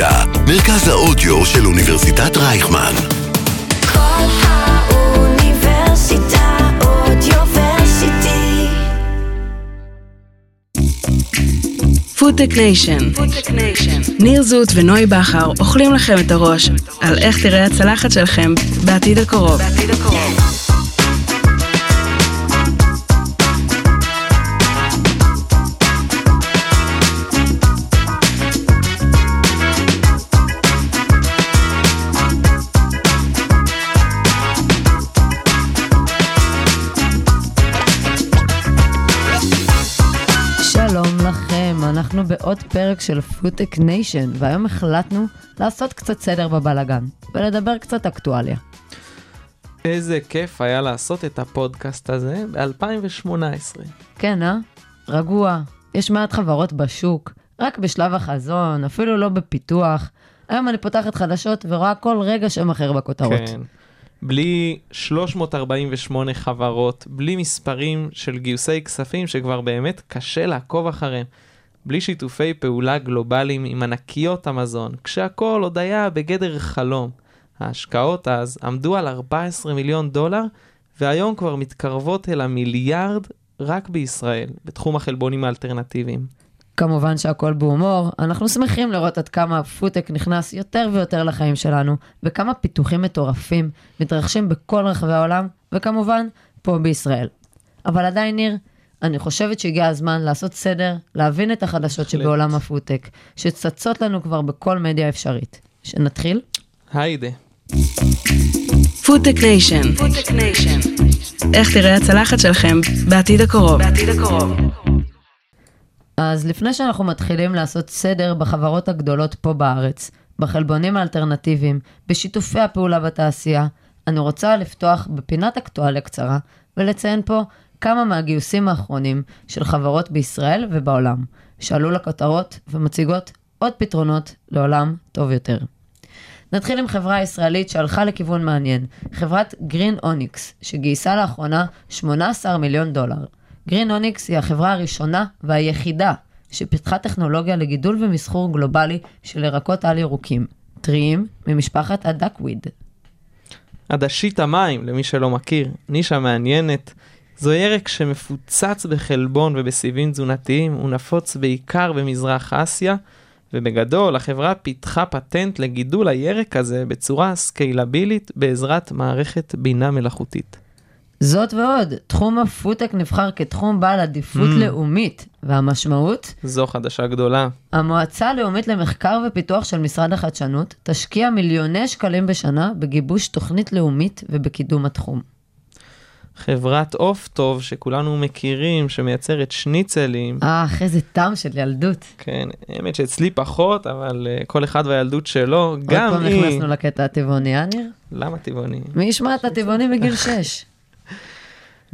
אוניברסיטה, מרכז האודיו של אוניברסיטת רייכמן. כל האוניברסיטה Audioversity. Foodtech Nation. ניר זוט ונוי בכר אוכלים לכם את הראש על איך תראה הצלחת שלכם בעתיד הקרוב. שלום בעוד פרק של Foodtech Nation, והיום החלטנו לעשות קצת סדר בבלאגן, ולדבר קצת אקטואליה. איזה כיף היה לעשות את הפודקאסט הזה ב-2018. כן, אה? רגוע, יש מעט חברות בשוק, רק בשלב החזון, אפילו לא בפיתוח. היום אני פותחת חדשות ורואה כל רגע שם אחר בכותרות. כן. בלי 348 חברות, בלי מספרים של גיוסי כספים שכבר באמת קשה לעקוב אחריהם, בלי שיתופי פעולה גלובליים עם ענקיות המזון, כשהכול עוד היה בגדר חלום. ההשקעות אז עמדו על 14 מיליון דולר, והיום כבר מתקרבות אל המיליארד רק בישראל, בתחום החלבונים האלטרנטיביים. כמובן שהכל בהומור, אנחנו שמחים לראות עד כמה הפודטק נכנס יותר ויותר לחיים שלנו, וכמה פיתוחים מטורפים מתרחשים בכל רחבי העולם, וכמובן, פה בישראל. אבל עדיין, ניר, אני חושבת שהגיע הזמן לעשות סדר, להבין את החדשות בהחלט. שבעולם הפודטק, שצצות לנו כבר בכל מדיה אפשרית. שנתחיל? היידה. Foodtech Nation. איך תראה הצלחת שלכם בעתיד הקרוב. אז לפני שאנחנו מתחילים לעשות סדר בחברות הגדולות פה בארץ, בחלבונים האלטרנטיביים, בשיתופי הפעולה בתעשייה, אני רוצה לפתוח בפינת אקטואליה קצרה ולציין פה כמה מהגיוסים האחרונים של חברות בישראל ובעולם, שעלו לכותרות ומציגות עוד פתרונות לעולם טוב יותר. נתחיל עם חברה ישראלית שהלכה לכיוון מעניין, חברת גרין אוניקס, שגייסה לאחרונה 18 מיליון דולר. גרין אוניקס היא החברה הראשונה והיחידה שפיתחה טכנולוגיה לגידול ומסחור גלובלי של ירקות על ירוקים, טריים ממשפחת ה duckweed. עדשית המים, למי שלא מכיר, נישה מעניינת. זו ירק שמפוצץ בחלבון ובסיבים תזונתיים, הוא נפוץ בעיקר במזרח אסיה, ובגדול החברה פיתחה פטנט לגידול הירק הזה בצורה סקיילבילית בעזרת מערכת בינה מלאכותית. זאת ועוד, תחום הפודטק נבחר כתחום בעל עדיפות Mm. לאומית, והמשמעות? זו חדשה גדולה. המועצה הלאומית למחקר ופיתוח של משרד החדשנות תשקיע מיליוני שקלים בשנה בגיבוש תוכנית לאומית ובקידום התחום. חברת עוף טוב שכולנו מכירים, שמייצרת שניצלים. אך, איזה טעם של ילדות. כן, האמת שאצלי פחות, אבל uh, כל אחד והילדות שלו, גם עוד פעם היא... נכנסנו לקטע הטבעוני, אה ניר? למה טבעוני? מי ישמע את הטבעוני מגיל 6?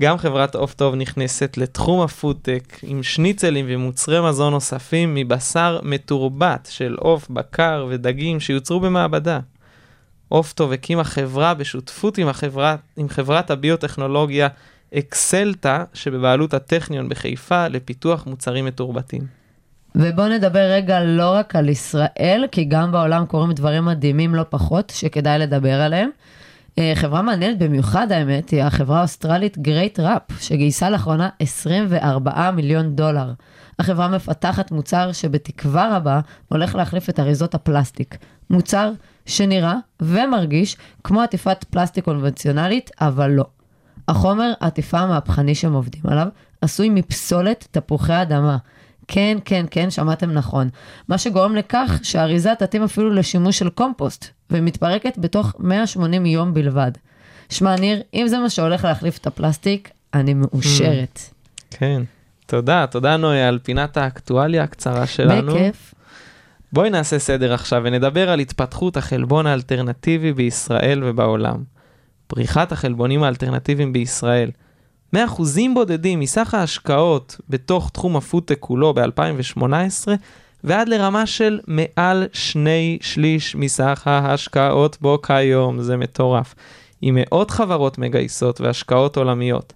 גם חברת עוף טוב נכנסת לתחום הפודטק עם שניצלים ומוצרי מזון נוספים מבשר מתורבת של עוף, בקר ודגים שיוצרו במעבדה. עוף טוב הקימה חברה בשותפות עם, החברה, עם חברת הביוטכנולוגיה אקסלטה שבבעלות הטכניון בחיפה לפיתוח מוצרים מתורבתים. ובואו נדבר רגע לא רק על ישראל, כי גם בעולם קורים דברים מדהימים לא פחות, שכדאי לדבר עליהם. אה, חברה מעניינת במיוחד, האמת, היא החברה האוסטרלית Great Wrap, שגייסה לאחרונה 24 מיליון דולר. החברה מפתחת מוצר שבתקווה רבה הולך להחליף את אריזות הפלסטיק. מוצר שנראה ומרגיש כמו עטיפת פלסטיק קונבנציונלית, אבל לא. החומר העטיפה המהפכני שהם עובדים עליו עשוי מפסולת תפוחי אדמה. כן, כן, כן, שמעתם נכון. מה שגורם לכך שהאריזה תתאים אפילו לשימוש של קומפוסט, ומתפרקת בתוך 180 יום בלבד. שמע, ניר, אם זה מה שהולך להחליף את הפלסטיק, אני מאושרת. כן. תודה, תודה נויה על פינת האקטואליה הקצרה שלנו. בכיף. בואי נעשה סדר עכשיו ונדבר על התפתחות החלבון האלטרנטיבי בישראל ובעולם. פריחת החלבונים האלטרנטיביים בישראל. מאחוזים בודדים מסך ההשקעות בתוך תחום הפודטק כולו ב-2018 ועד לרמה של מעל שני שליש מסך ההשקעות בו כיום, זה מטורף. עם מאות חברות מגייסות והשקעות עולמיות.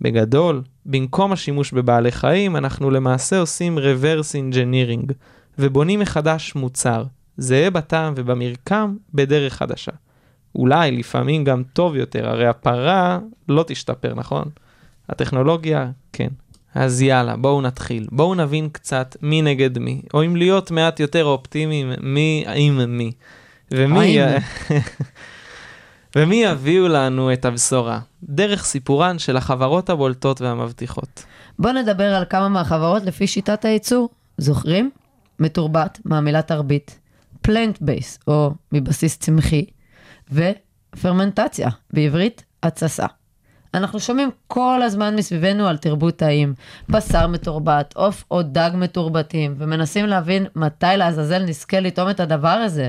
בגדול, במקום השימוש בבעלי חיים, אנחנו למעשה עושים reverse engineering, ובונים מחדש מוצר, זהה בטעם ובמרקם בדרך חדשה. אולי לפעמים גם טוב יותר, הרי הפרה לא תשתפר, נכון? הטכנולוגיה, כן. אז יאללה, בואו נתחיל. בואו נבין קצת מי נגד מי, או אם להיות מעט יותר אופטימיים, מי עם מי. ומי... עם. ומי יביאו לנו את הבשורה? דרך סיפורן של החברות הבולטות והמבטיחות. בואו נדבר על כמה מהחברות לפי שיטת הייצור. זוכרים? מתורבת, מהמילה תרבית, פלנט בייס, או מבסיס צמחי, ופרמנטציה, בעברית, התססה. אנחנו שומעים כל הזמן מסביבנו על תרבות טעים, בשר מתורבת, עוף או דג מתורבתים, ומנסים להבין מתי לעזאזל נזכה לטעום את הדבר הזה.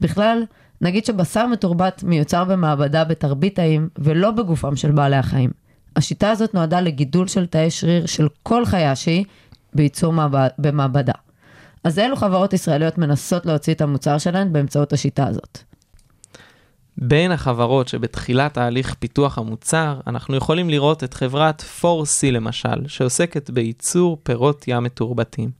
בכלל, נגיד שבשר מתורבת מיוצר במעבדה בתרבית טעים, ולא בגופם של בעלי החיים. השיטה הזאת נועדה לגידול של תאי שריר של כל חיה שהיא בייצור מעבד, במעבדה. אז אילו חברות ישראליות מנסות להוציא את המוצר שלהן באמצעות השיטה הזאת? בין החברות שבתחילת תהליך פיתוח המוצר, אנחנו יכולים לראות את חברת 4C למשל, שעוסקת בייצור פירות ים מתורבתים.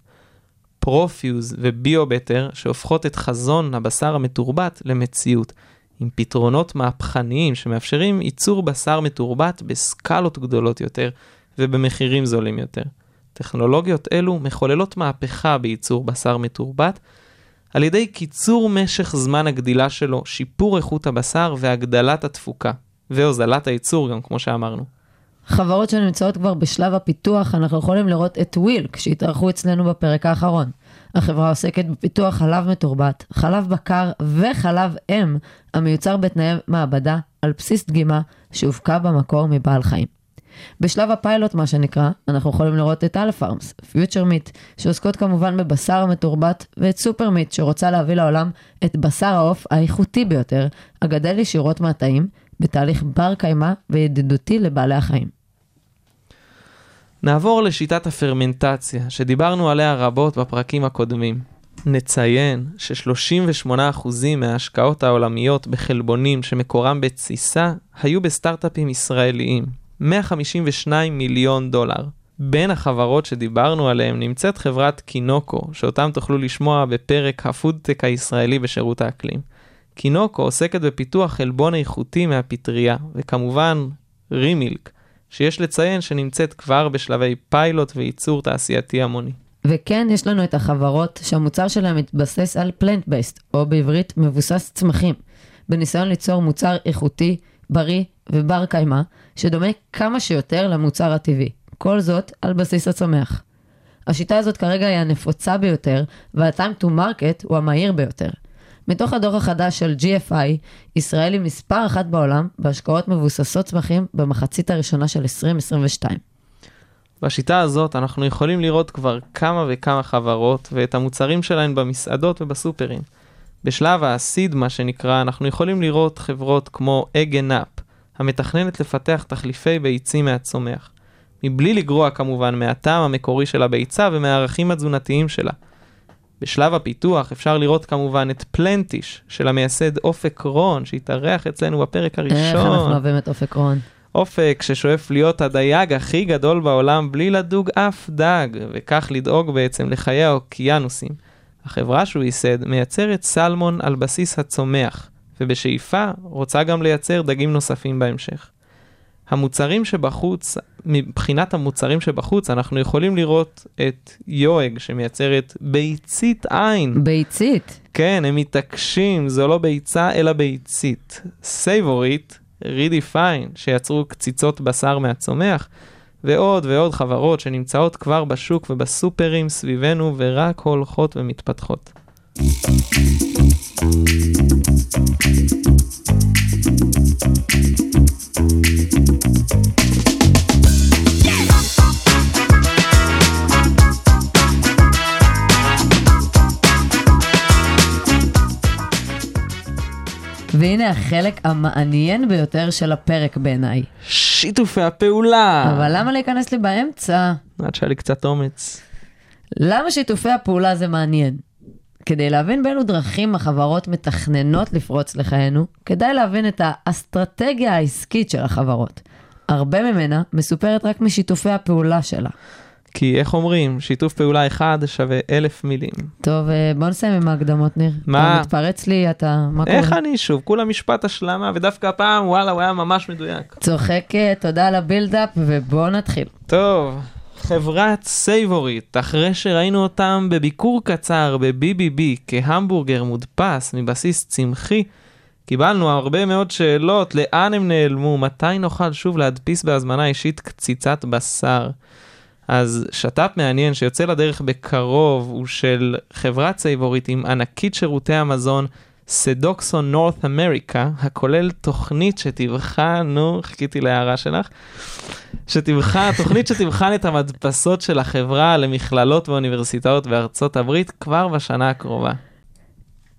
ProFuse ו BioBetter, שהופכות את חזון הבשר המתורבת למציאות, עם פתרונות מהפכניים שמאפשרים ייצור בשר מתורבת בסקלות גדולות יותר ובמחירים זולים יותר. טכנולוגיות אלו מחוללות מהפכה בייצור בשר מתורבת, על ידי קיצור משך זמן הגדילה שלו, שיפור איכות הבשר והגדלת התפוקה, והוזלת הייצור גם, כמו שאמרנו. חברות שנמצאות כבר בשלב הפיתוח, אנחנו יכולים לראות את ווילק, שהתארחו אצלנו בפרק האחרון. החברה עוסקת בפיתוח חלב מתורבת, חלב בקר וחלב אם, המיוצר בתנאי מעבדה על בסיס דגימה שהופקה במקור מבעל חיים. בשלב הפיילוט, מה שנקרא, אנחנו יכולים לראות את Aleph Farms, Future Meat, שעוסקות כמובן בבשר המתורבת, ואת SuperMeat, שרוצה להביא לעולם את בשר העוף האיכותי ביותר, הגדל ישירות מהתאים, בתהליך בר קיימא וידידותי לבעלי החיים. נעבור לשיטת הפרמנטציה, שדיברנו עליה רבות בפרקים הקודמים. נציין ש-38% מההשקעות העולמיות בחלבונים שמקורם בתסיסה היו בסטארט-אפים ישראליים, 152 מיליון דולר. בין החברות שדיברנו עליהן נמצאת חברת קינוקו, שאותם תוכלו לשמוע בפרק הפודטק הישראלי בשירות האקלים. קינוקו עוסקת בפיתוח חלבון איכותי מהפטריה, וכמובן רימילק, שיש לציין שנמצאת כבר בשלבי פיילוט וייצור תעשייתי המוני. וכן, יש לנו את החברות שהמוצר שלהם מתבסס על פלנט בייסט, או בעברית מבוסס צמחים, בניסיון ליצור מוצר איכותי, בריא ובר קיימא, שדומה כמה שיותר למוצר הטבעי. כל זאת על בסיס הצומח. השיטה הזאת כרגע היא הנפוצה ביותר, וה-time to market הוא המהיר ביותר. מתוך הדוח החדש של GFI, ישראל היא מספר אחת בעולם בהשקעות מבוססות צמחים במחצית הראשונה של 2022. בשיטה הזאת אנחנו יכולים לראות כבר כמה וכמה חברות ואת המוצרים שלהן במסעדות ובסופרים. בשלב ה-seed מה שנקרא, אנחנו יכולים לראות חברות כמו אגנאפ, המתכננת לפתח תחליפי ביצים מהצומח. מבלי לגרוע כמובן מהטעם המקורי של הביצה ומהערכים התזונתיים שלה. בשלב הפיתוח אפשר לראות כמובן את פלנטיש של המייסד אופק רון שהתארח אצלנו בפרק איך אנחנו הראשון. אוהבים את אופק רון. אופק ששואף להיות הדייג הכי גדול בעולם בלי לדוג אף דג, וכך לדאוג בעצם לחיי האוקיינוסים. החברה שהוא ייסד מייצרת סלמון על בסיס הצומח, ובשאיפה רוצה גם לייצר דגים נוספים בהמשך. המוצרים שבחוץ, מבחינת המוצרים שבחוץ, אנחנו יכולים לראות את יואג שמייצרת ביצית עין. ביצית. כן, הם מתעקשים, זו לא ביצה אלא ביצית. סייבורית, רידיפיין, שיצרו קציצות בשר מהצומח, ועוד ועוד חברות שנמצאות כבר בשוק ובסופרים סביבנו ורק הולכות ומתפתחות. והנה החלק המעניין ביותר של הפרק בעיניי. שיתופי הפעולה! אבל למה להיכנס לי באמצע? עד שהיה לי קצת אומץ. למה שיתופי הפעולה זה מעניין? כדי להבין באילו דרכים החברות מתכננות לפרוץ לחיינו, כדאי להבין את האסטרטגיה העסקית של החברות. הרבה ממנה מסופרת רק משיתופי הפעולה שלה. כי איך אומרים, שיתוף פעולה אחד שווה אלף מילים. טוב, אה, בוא נסיים עם ההקדמות, ניר. מה? אתה מתפרץ לי, אתה... מה קורה? איך אני שוב, כולה משפט השלמה, ודווקא הפעם, וואלה, הוא היה ממש מדויק. צוחקת, תודה על הבילדאפ, ובואו נתחיל. טוב, חברת סייבורית, אחרי שראינו אותם בביקור קצר ב-BBB כהמבורגר מודפס מבסיס צמחי, קיבלנו הרבה מאוד שאלות, לאן הם נעלמו, מתי נוכל שוב להדפיס בהזמנה אישית קציצת בשר. אז שת"פ מעניין שיוצא לדרך בקרוב הוא של חברת סייבורית עם ענקית שירותי המזון סדוקסו נורת אמריקה, הכולל תוכנית שתבחן, נו, חיכיתי להערה שלך, שתבחן, תוכנית שתבחן את המדפסות של החברה למכללות ואוניברסיטאות בארצות הברית כבר בשנה הקרובה.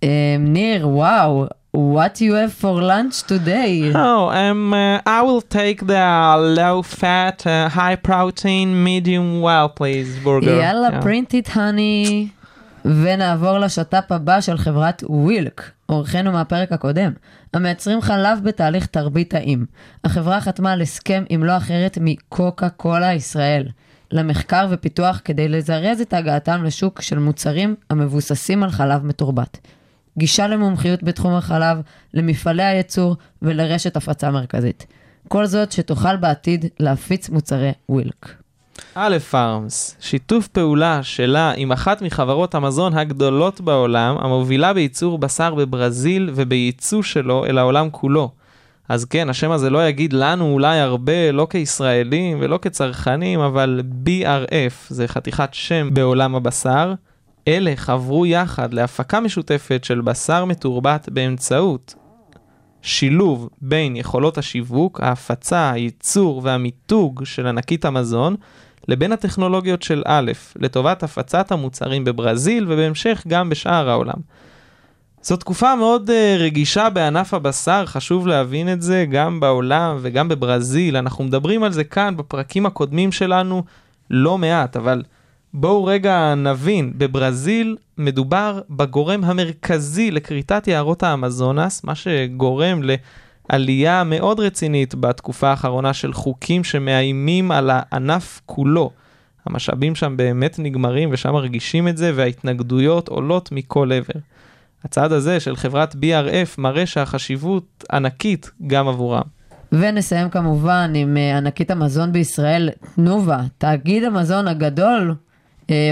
אה, ניר, וואו, what you have for lunch today? Oh, um, uh, I will take the low fat, uh, high protein, medium well, please, burger. יאללה, Yeah. print it, honey. ונעבור לשת"פ הבא של חברת ווילק, אורחנו מהפרק הקודם, המייצרים חלב בתהליך תרבית טעים. החברה חתמה על הסכם עם לא אחרת מקוקה קולה ישראל, למחקר ופיתוח כדי לזרז את הגעתם לשוק של מוצרים המבוססים על חלב מתורבת. גישה למומחיות בתחום החלב, למפעלי הייצור ולרשת הפצה מרכזית. כל זאת שתוכל בעתיד להפיץ מוצרי ווילק. א' פארמס, שיתוף פעולה שלה עם אחת מחברות המזון הגדולות בעולם, המובילה בייצור בשר בברזיל ובייצוא שלו אל העולם כולו. אז כן, השם הזה לא יגיד לנו אולי הרבה, לא כישראלים ולא כצרכנים, אבל BRF זה חתיכת שם בעולם הבשר. אלה חברו יחד להפקה משותפת של בשר מתורבת באמצעות שילוב בין יכולות השיווק, ההפצה, הייצור והמיתוג של ענקית המזון, לבין הטכנולוגיות של א', לטובת הפצת המוצרים בברזיל ובהמשך גם בשאר העולם. זו תקופה מאוד uh, רגישה בענף הבשר, חשוב להבין את זה גם בעולם וגם בברזיל. אנחנו מדברים על זה כאן בפרקים הקודמים שלנו לא מעט, אבל בואו רגע נבין, בברזיל מדובר בגורם המרכזי לכריתת יערות האמזונס, מה שגורם לעלייה מאוד רצינית בתקופה האחרונה של חוקים שמאיימים על הענף כולו. המשאבים שם באמת נגמרים ושם מרגישים את זה וההתנגדויות עולות מכל עבר. הצעד הזה של חברת BRF מראה שהחשיבות ענקית גם עבורם. ונסיים כמובן עם אה, ענקית המזון בישראל, תנובה, תאגיד המזון הגדול,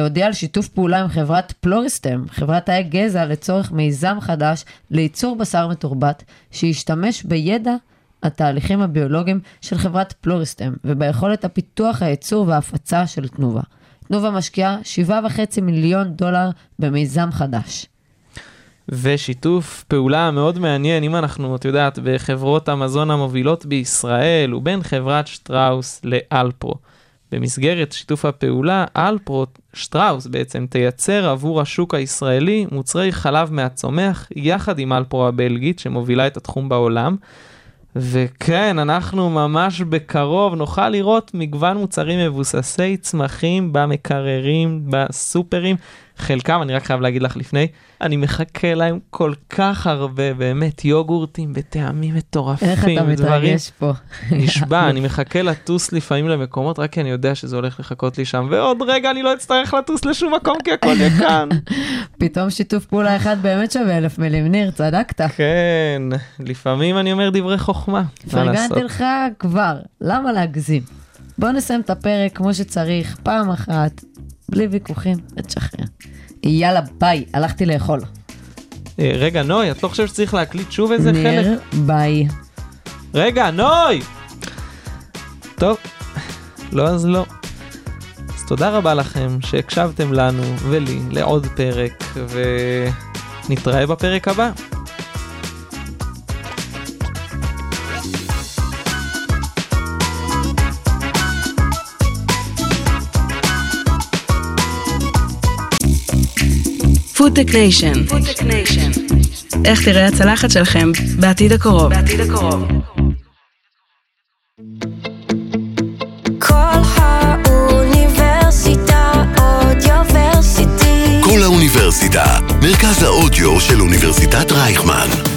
הודיע על שיתוף פעולה עם חברת פלוריסטם, חברת תאי גזע, לצורך מיזם חדש לייצור בשר מתורבת, שישתמש בידע התהליכים הביולוגיים של חברת פלוריסטם, וביכולת הפיתוח, הייצור וההפצה של תנובה. תנובה משקיעה 7.5 מיליון דולר במיזם חדש. ושיתוף פעולה מאוד מעניין, אם אנחנו, את יודעת, בחברות המזון המובילות בישראל, ובין חברת שטראוס לאלפרו. במסגרת שיתוף הפעולה, אלפרו, שטראוס בעצם, תייצר עבור השוק הישראלי מוצרי חלב מהצומח, יחד עם אלפרו הבלגית, שמובילה את התחום בעולם. וכן, אנחנו ממש בקרוב נוכל לראות מגוון מוצרים מבוססי צמחים במקררים, בסופרים. חלקם, אני רק חייב להגיד לך לפני, אני מחכה להם כל כך הרבה, באמת, יוגורטים בטעמים מטורפים. איך אתה. מתרגש פה? נשבע, אני מחכה לטוס לפעמים למקומות, רק כי אני יודע שזה הולך לחכות לי שם, ועוד רגע אני לא אצטרך לטוס לשום מקום, כי הכל יהיה כאן. פתאום שיתוף פעולה אחד באמת שווה אלף מילים. ניר, צדקת. כן, לפעמים אני אומר דברי חוכמה. מה לעשות? פרגנתי לך כבר, למה להגזים? בוא נסיים את הפרק כמו שצריך, פעם אחת, בלי ויכוחים, ותשחרר. יאללה, ביי, הלכתי לאכול. אה, רגע, נוי, את לא חושבת שצריך להקליט שוב איזה חלק? ניר, ביי. רגע, נוי! טוב, לא אז לא. אז תודה רבה לכם שהקשבתם לנו ולי לעוד פרק, ונתראה בפרק הבא. Foodtech Nation. איך תראה הצלחת שלכם בעתיד הקרוב. האוניברסיטה Audioversity. כל האוניברסיטה, מרכז האודיו של אוניברסיטת רייכמן.